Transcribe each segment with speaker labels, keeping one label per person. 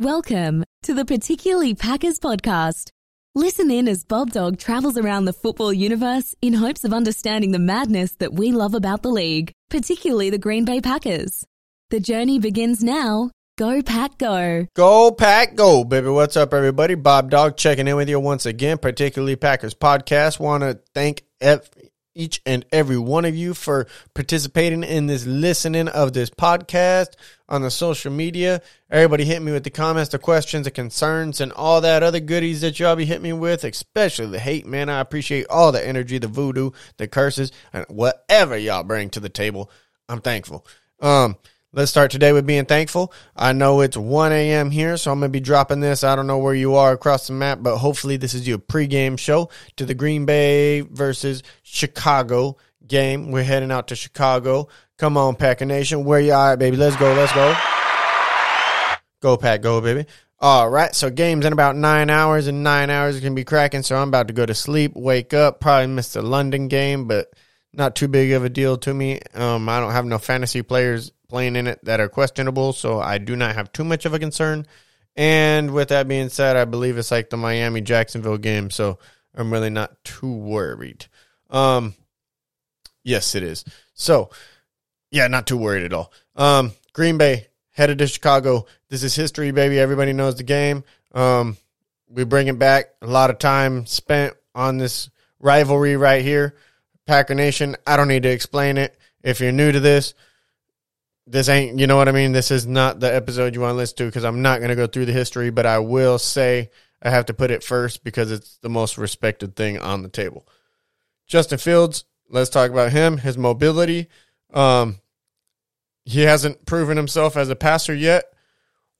Speaker 1: Welcome to the Particularly Packers podcast. Listen in as BobDawg travels around the football universe in hopes of understanding the madness that we love about the league, particularly the Green Bay Packers. The journey begins now. Go, Pack, go.
Speaker 2: Go Pack Go, baby. What's up, everybody? BobDawg checking in with you once again, particularly Packers Podcast. Want to thank each and every one of you for participating in this listening of this podcast on the social media. Everybody hit me with the comments, the questions, the concerns, and all that other goodies that y'all be hitting me with, especially the hate, man. I appreciate all the energy, the voodoo, the curses, and whatever y'all bring to the table. I'm thankful. Um, Let's start today with being thankful. I know it's 1 a.m. here, so I'm going to be dropping this. I don't know where you are across the map, but hopefully this is your pregame show to the Green Bay versus Chicago game. We're heading out to Chicago. Come on, Packer Nation. Where you at, baby? Let's go. Let's go. Go, Pack. Go, baby. All right. So game's in about nine hours, and nine hours to be cracking. So I'm about to go to sleep, wake up, probably miss the London game, but not too big of a deal to me. Um, I don't have no fantasy players playing in it that are questionable, so I do not have too much of a concern. And with that being said, I believe it's like the Miami Jacksonville game, so I'm really not too worried. Um, yes, it is. So, yeah, not too worried at all. Um, Green Bay headed to Chicago. This is history, baby. Everybody knows the game. Um, we bring it back. A lot of time spent on this rivalry right here. Packer Nation, I don't need to explain it. If you're new to this, this ain't, you know what I mean? This is not the episode you want to listen to because I'm not going to go through the history, but I will say I have to put it first because it's the most respected thing on the table. Justin Fields, let's talk about him, his mobility. Um, he hasn't proven himself as a passer yet.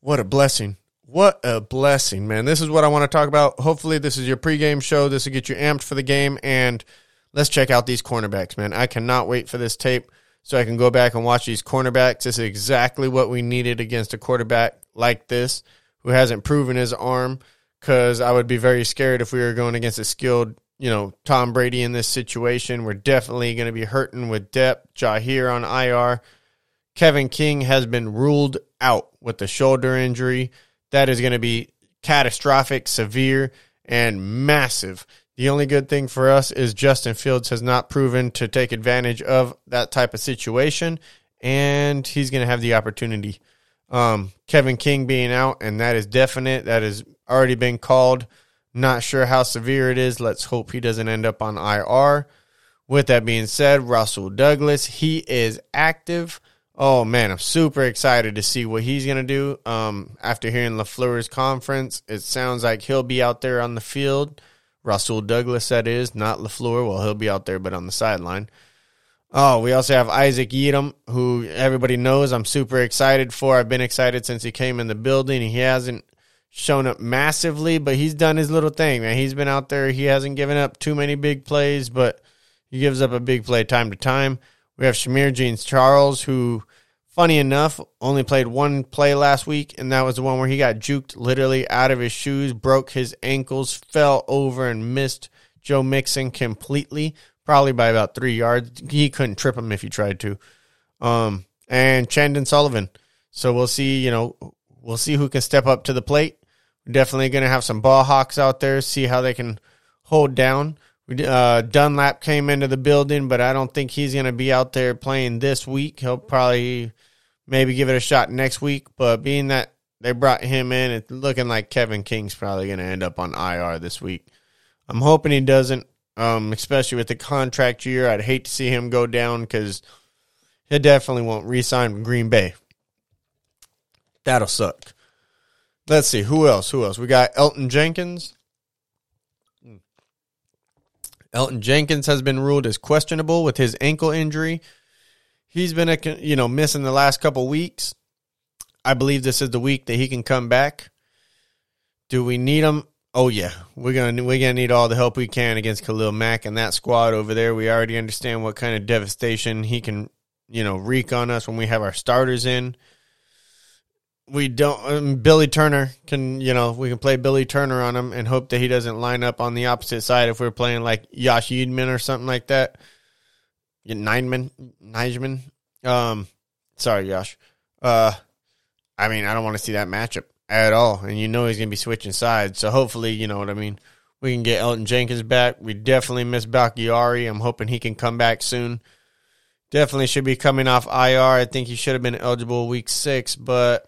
Speaker 2: What a blessing. What a blessing, man. This is what I want to talk about. Hopefully, this is your pregame show. This will get you amped for the game. And let's check out these cornerbacks, man. I cannot wait for this tape so I can go back and watch these cornerbacks. This is exactly what we needed against a quarterback like this who hasn't proven his arm. Because I would be very scared if we were going against a skilled, you know, Tom Brady in this situation. We're definitely going to be hurting with depth. Jaire on IR. Kevin King has been ruled out with the shoulder injury. That is going to be catastrophic, severe, and massive. The only good thing for us is Justin Fields has not proven to take advantage of that type of situation, and he's going to have the opportunity. Um, Kevin King being out, and that is definite. That has already been called. Not sure how severe it is. Let's hope he doesn't end up on IR. With that being said, Rasul Douglas, he is active. Oh man, I'm super excited to see what he's gonna do. Um, after hearing LaFleur's conference, it sounds like he'll be out there on the field. Rasul Douglas, that is, not LaFleur. Well, he'll be out there, but on the sideline. Oh, we also have Isaac Yiadom, who everybody knows I'm super excited for. I've been excited since he came in the building. He hasn't shown up massively, but he's done his little thing, man. He's been out there. He hasn't given up too many big plays, but he gives up a big play time to time. We have Shemar Jean-Charles, who Funny enough, only played one play last week, and that was the one where he got juked literally out of his shoes, broke his ankles, fell over, and missed Joe Mixon completely, probably by about three yards. He couldn't trip him if he tried to. Um, and Chandon Sullivan. So we'll see, you know, we'll see who can step up to the plate. Definitely going to have some ball hawks out there, see how they can hold down. Uh, Dunlap came into the building, but I don't think he's going to be out there playing this week. He'll probably maybe give it a shot next week. But being that they brought him in, it's looking like Kevin King's probably going to end up on IR this week. I'm hoping he doesn't, um, especially with the contract year. I'd hate to see him go down because he definitely won't re-sign Green Bay. That'll suck. Let's see who else. Who else? We got Elgton Jenkins. Hmm. Elgton Jenkins has been ruled as questionable with his ankle injury. He's been you know missing the last couple weeks. I believe this is the week that he can come back. Do we need him? Oh yeah, we're gonna we're gonna need all the help we can against Khalil Mack and that squad over there. We already understand what kind of devastation he can you know wreak on us when we have our starters in. We don't. Um, Billy Turner can you know we can play Billy Turner on him and hope that he doesn't line up on the opposite side if we're playing like Yosh Yeedman or something like that. Nineman, Nijman. Um, sorry, Josh. Uh, I mean, I don't want to see that matchup at all, and you know he's to be switching sides. So hopefully, you know what I mean. We can get Elgton Jenkins back. We definitely miss Bakhtiari. I'm hoping he can come back soon. Definitely should be coming off IR. I think he should have been eligible week six, but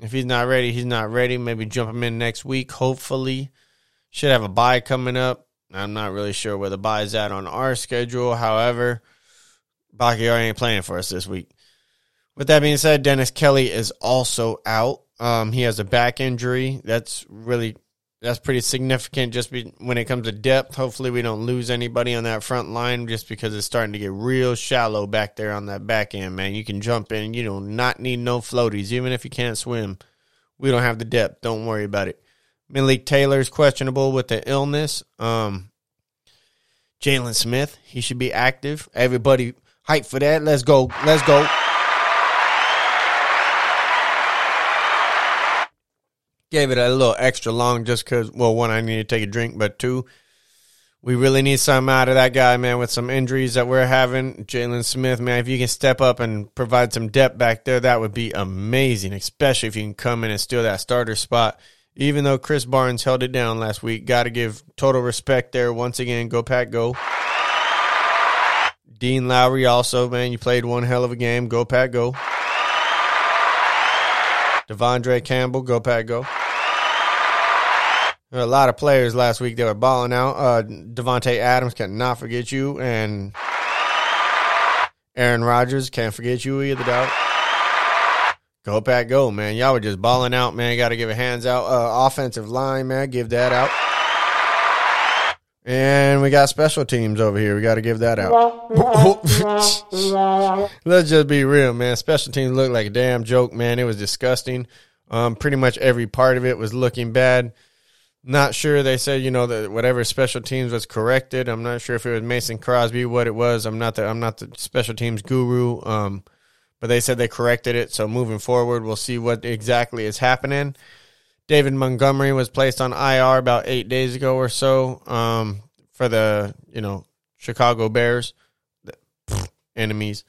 Speaker 2: if he's not ready, he's not ready. Maybe jump him in next week. Hopefully, should have a bye coming up. I'm not really sure where the bye is at on our schedule. However, Bakhtiari ain't playing for us this week. With that being said, Dennis Kelly is also out. Um, he has a back injury. That's really that's pretty significant just be, when it comes to depth. Hopefully, we don't lose anybody on that front line just because it's starting to get real shallow back there on that back end, man. You can jump in. You do not need no floaties, even if you can't swim. We don't have the depth. Don't worry about it. Malik Taylor's questionable with the illness. Um, Jalen Smith, he should be active. Everybody hype for that. Let's go. Let's go. Gave it a little extra long just because, well, one, I need to take a drink, but two, we really need something out of that guy, man, with some injuries that we're having. Jalen Smith, man, if you can step up and provide some depth back there, that would be amazing, especially if you can come in and steal that starter spot. Even though Krys Barnes held it down last week, got to give total respect there. Once again, go Pack, go. Dean Lowry also, man, you played one hell of a game. Go Pack, go. De'Vondre Campbell, go Pack, go. There were a lot of players last week that were balling out. Uh, Davante Adams cannot forget you, and Aaron Rodgers can't forget you either, dog. Go Pack, go, man. Y'all were just balling out, man. Got to give a hands out. Uh, offensive line, man. Give that out. And we got special teams over here. We got to give that out. Let's just be real, man. Special teams looked like a damn joke, man. It was disgusting. Um, pretty much every part of it was looking bad. Not sure. They said, you know, that whatever special teams was corrected. I'm not sure if it was Mason Crosby, what it was. I'm not the I'm not the special teams guru. Um, but they said they corrected it. So moving forward, we'll see what exactly is happening. David Montgomery was placed on IR about eight days ago or so um, for the you know Chicago Bears enemies.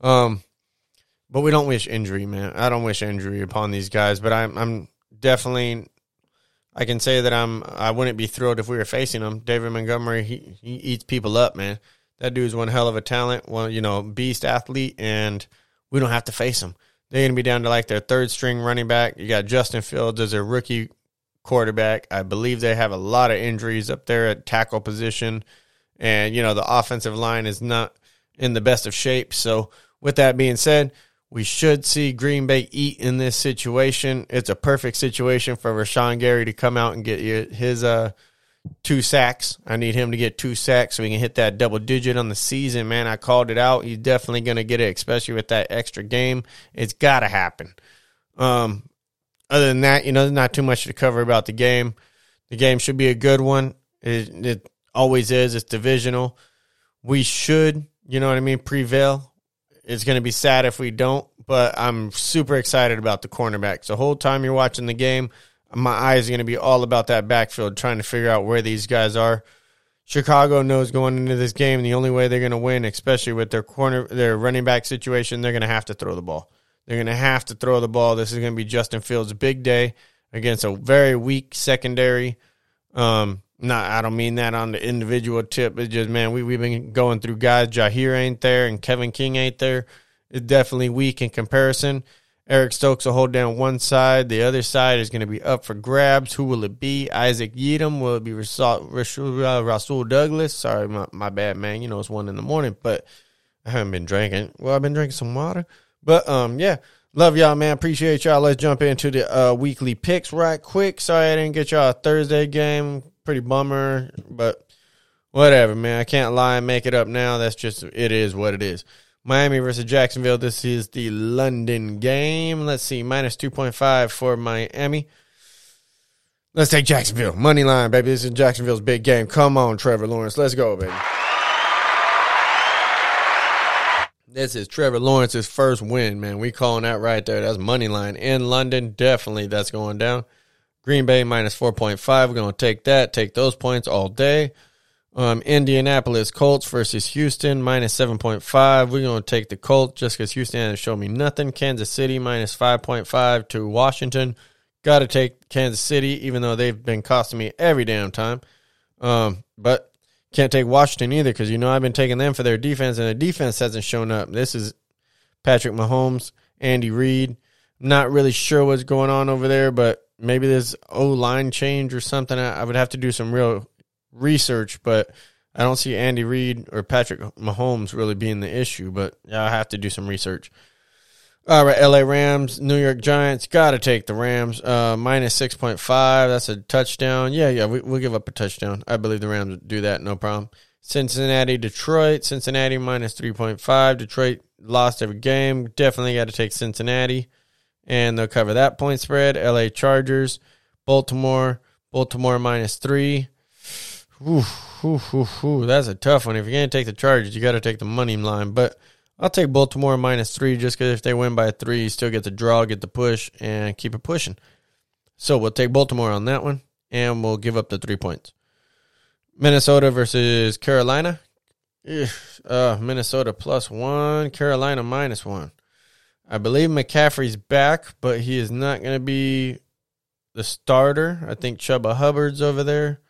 Speaker 2: Um, but we don't wish injury, man. I don't wish injury upon these guys. But I'm I'm definitely I can say that I'm I wouldn't be thrilled if we were facing him. David Montgomery, he, he eats people up, man. That dude's one hell of a talent, one you know beast athlete, and we don't have to face him. They're to be down to like their third string running back. You got Justin Fields as a rookie quarterback. I believe they have a lot of injuries up there at tackle position. And, you know, the offensive line is not in the best of shape. So, with that being said, we should see Green Bay eat in this situation. It's a perfect situation for Rashan Gary to come out and get his uh, two sacks. I need him to get two sacks so we can hit that double digit on the season, man. I called it out. He's definitely going to get it, especially with that extra game. It's got to happen. Um, other than that, you know, there's not too much to cover about the game. The game should be a good one. It, it always is. It's divisional. We should, you know what I mean, prevail. It's going to be sad if we don't, but I'm super excited about the cornerbacks. The whole time you're watching the game, my eyes are going to be all about that backfield, trying to figure out where these guys are. Chicago knows going into this game the only way they're going to win, especially with their corner, their running back situation, they're going to have to throw the ball. They're going to have to throw the ball. This is going to be Justin Fields' big day against a very weak secondary. Um, not, I don't mean that on the individual tip. It's just man, we we've been going through guys. Jaire ain't there, and Kevin King ain't there. It's definitely weak in comparison. Eric Stokes will hold down one side. The other side is going to be up for grabs. Who will it be? Isaac Yiadom? Will it be Rasul, uh, Rasul Douglas? Sorry, my, my bad, man. You know, it's one in the morning, but I haven't been drinking. Well, I've been drinking some water. But, um, yeah. Love y'all, man. Appreciate y'all. Let's jump into the uh, weekly picks right quick. Sorry I didn't get y'all a Thursday game. Pretty bummer, but whatever, man. I can't lie and make it up now. That's just, it is what it is. Miami versus Jacksonville. This is the London game. Let's see, minus 2.5 for Miami. Let's take Jacksonville. Money line, baby. This is Jacksonville's big game. Come on, Trevor Lawrence. Let's go, baby. This is Trevor Lawrence's first win, man. We calling that right there. That's money line in London. Definitely that's going down. Green Bay minus 4.5. We're going to take that, take those points all day. Um, Indianapolis Colts versus Houston minus seven point five. We're gonna take the Colts just because Houston has shown me nothing. Kansas City minus five point five to Washington. Got to take Kansas City, even though they've been costing me every damn time. Um, but can't take Washington either because you know I've been taking them for their defense, and the defense hasn't shown up. This is Patrick Mahomes, Andy Reid. Not really sure what's going on over there, but maybe there's O line change or something. I, would have to do some real research, but I don't see Andy Reid or Patrick Mahomes really being the issue. But yeah, I have to do some research. All right, LA Rams, New York Giants. Got to take the Rams. Uh, minus 6.5. That's a touchdown. Yeah, yeah, we, we'll give up a touchdown. I believe the Rams do that, no problem. Cincinnati, Detroit. Cincinnati minus 3.5. Detroit lost every game. Definitely got to take Cincinnati. And they'll cover that point spread. LA Chargers, Baltimore. Baltimore minus three. Ooh, ooh, ooh, ooh. That's a tough one. If you're going to take the Chargers, you got to take the money line. But I'll take Baltimore minus three just because if they win by three, you still get the draw, get the push, and keep it pushing. So we'll take Baltimore on that one, and we'll give up the three points. Minnesota versus Carolina. Uh, Minnesota plus one, Carolina minus one. I believe McCaffrey's back, but he is not going to be the starter. I think Chuba Hubbard's over there.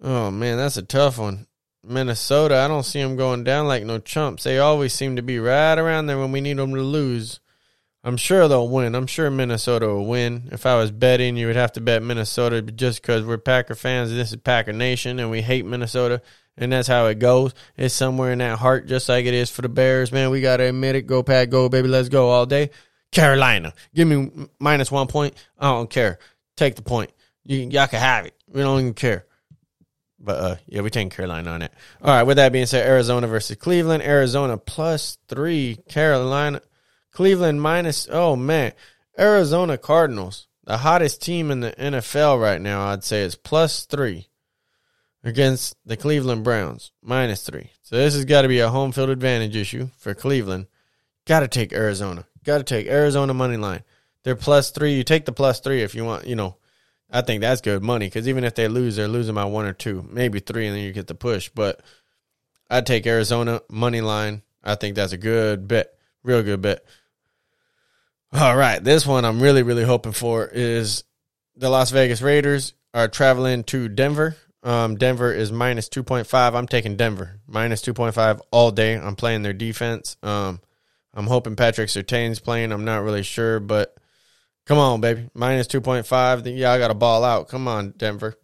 Speaker 2: Oh man, that's a tough one. Minnesota, I don't see them going down like no chumps. They always seem to be right around there when we need them to lose. I'm sure they'll win. I'm sure Minnesota will win. If I was betting, you would have to bet Minnesota just because we're Packer fans. This is Packer Nation and we hate Minnesota. And that's how it goes. It's somewhere in that heart, just like it is for the Bears. Man, we got to admit it. Go, pack, go, baby. Let's go all day. Carolina, give me minus one point. I don't care. Take the point. You, y'all can have it. We don't even care. But uh, yeah, we take Carolina on it. All right. With that being said, Arizona versus Cleveland. Arizona plus three. Carolina, Cleveland minus. Oh man, Arizona Cardinals, the hottest team in the NFL right now. I'd say is plus three against the Cleveland Browns minus three. So this has got to be a home field advantage issue for Cleveland. Got to take Arizona. Got to take Arizona money line. They're plus three. You take the plus three if you want. You know I think that's good money because even if they lose, they're losing by one or two, maybe three, and then you get the push. But I'd take Arizona money line. I think that's a good bet, real good bet. All right, this one I'm really, really hoping for is the Las Vegas Raiders are traveling to Denver. Um, Denver is minus 2.5. I'm taking Denver minus 2.5 all day. I'm playing their defense. Um, I'm hoping Patrick Surtain's playing. I'm not really sure, but Come on, baby. Minus 2.5. Yeah, I got to ball out. Come on, Denver.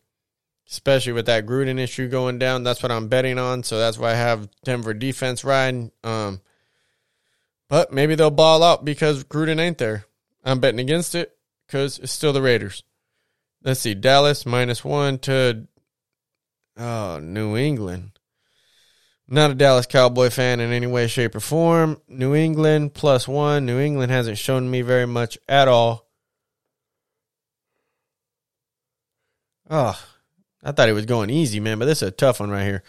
Speaker 2: Especially with that Gruden issue going down. That's what I'm betting on. So that's why I have Denver defense riding. Um, but maybe they'll ball out because Gruden ain't there. I'm betting against it because it's still the Raiders. Let's see. Dallas minus one to oh, New England. Not a Dallas Cowboy fan in any way, shape, or form. New England plus one. New England hasn't shown me very much at all. Oh, I thought it was going easy, man, but this is a tough one right here.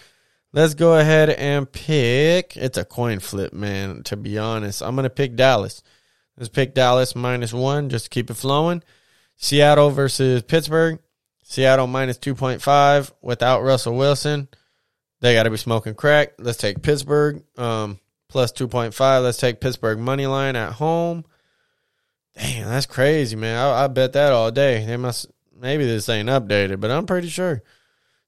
Speaker 2: Let's go ahead and pick. It's a coin flip, man, to be honest. I'm going to pick Dallas. Let's pick Dallas minus one just keep it flowing. Seattle versus Pittsburgh. Seattle minus 2.5 without Russell Wilson. They got to be smoking crack. Let's take Pittsburgh um, plus 2.5. Let's take Pittsburgh money line at home. Damn, that's crazy, man. I, I bet that all day. They must maybe this ain't updated, but I'm pretty sure.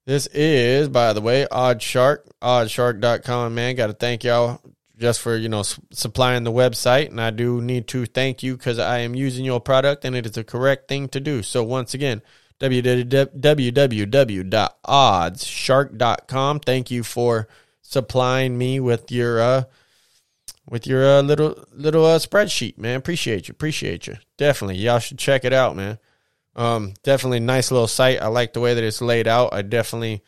Speaker 2: This is, by the way, Odd Shark, oddsshark.com, man. Got to thank y'all just for, you know, supplying the website. And I do need to thank you because I am using your product and it is the correct thing to do. So once again, www.oddsshark.com. Thank you for supplying me with your, uh, with your uh, little little uh, spreadsheet, man. Appreciate you, appreciate you. Definitely, y'all should check it out, man. Um, definitely nice little site. I like the way that it's laid out. I definitely,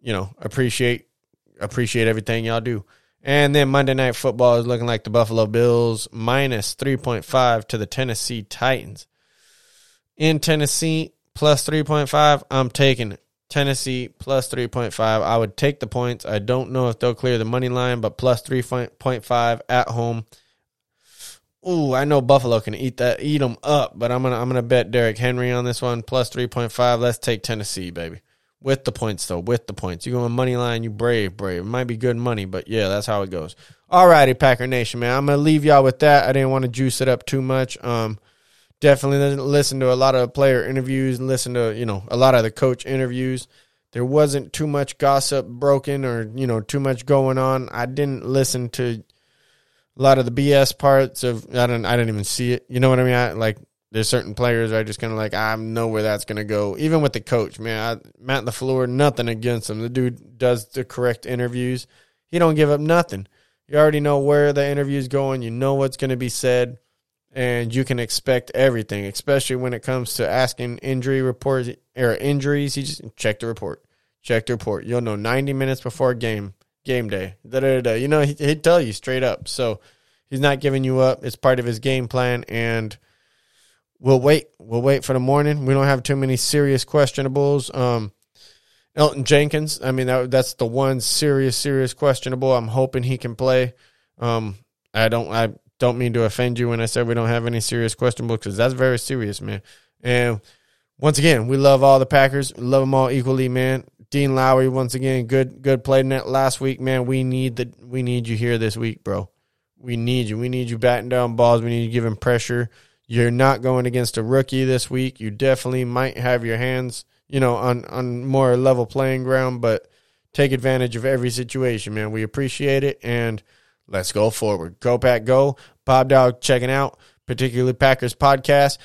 Speaker 2: you know, appreciate appreciate everything y'all do. And then Monday Night Football is looking like the Buffalo Bills minus 3.5 to the Tennessee Titans. In Tennessee, plus 3.5, I'm taking Tennessee plus 3.5. I would take the points. I don't know if they'll clear the money line, but plus 3.5 at home. Ooh, I know Buffalo can eat that, eat them up, but I'm gonna I'm gonna bet Derrick Henry on this one plus three point five. Let's take Tennessee, baby, with the points though. With the points, you go on money line. You brave, brave. It might be good money, but yeah, that's how it goes. All righty, Packer Nation, man. I'm gonna leave y'all with that. I didn't want to juice it up too much. Um, definitely listen to a lot of player interviews, and listen to, you know, a lot of the coach interviews. There wasn't too much gossip broken or, you know, too much going on. I didn't listen to a lot of the BS parts of I don't I didn't even see it. You know what I mean? I, like there's certain players I just kind of like I know where that's gonna go. Even with the coach, man, I, Matt LaFleur, nothing against him. The dude does the correct interviews. He don't give up nothing. You already know where the interview's going. You know what's going to be said, and you can expect everything. Especially when it comes to asking injury reports or injuries. You just check the report. Check the report. You'll know 90 minutes before game game day. Da, da, da, You know, he, he'd tell you straight up. So he's not giving you up. It's part of his game plan, and we'll wait. We'll wait for the morning. We don't have too many serious questionables. Um, Elgton Jenkins. I mean, that, that's the one serious, serious questionable. I'm hoping he can play. Um, I don't, I don't mean to offend you when I said we don't have any serious questionable because that's very serious, man. And once again, we love all the Packers. love them all equally, man. Dean Lowry, once again, good, good play net last week, man. We need the, we need you here this week, bro. We need you. We need you batting down balls. We need you giving pressure. You're not going against a rookie this week. You definitely might have your hands you know, on on more level playing ground, but take advantage of every situation, man. We appreciate it and let's go forward. Go Pack Go. BobDawg checking out, particularly Packers podcast.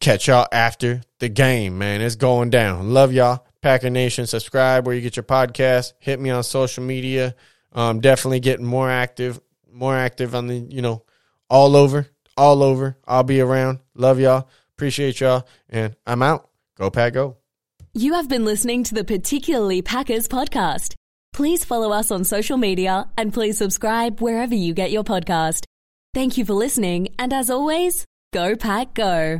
Speaker 2: Catch y'all after the game, man. It's going down. Love y'all. Packer Nation, subscribe where you get your podcast. Hit me on social media. Um, definitely getting more active, more active on the, you know, all over, all over. I'll be around. Love y'all. Appreciate y'all. And I'm out. Go Pack Go.
Speaker 1: You have been listening to the Particularly Packers podcast. Please follow us on social media and please subscribe wherever you get your podcast. Thank you for listening, and as always, go Pack Go.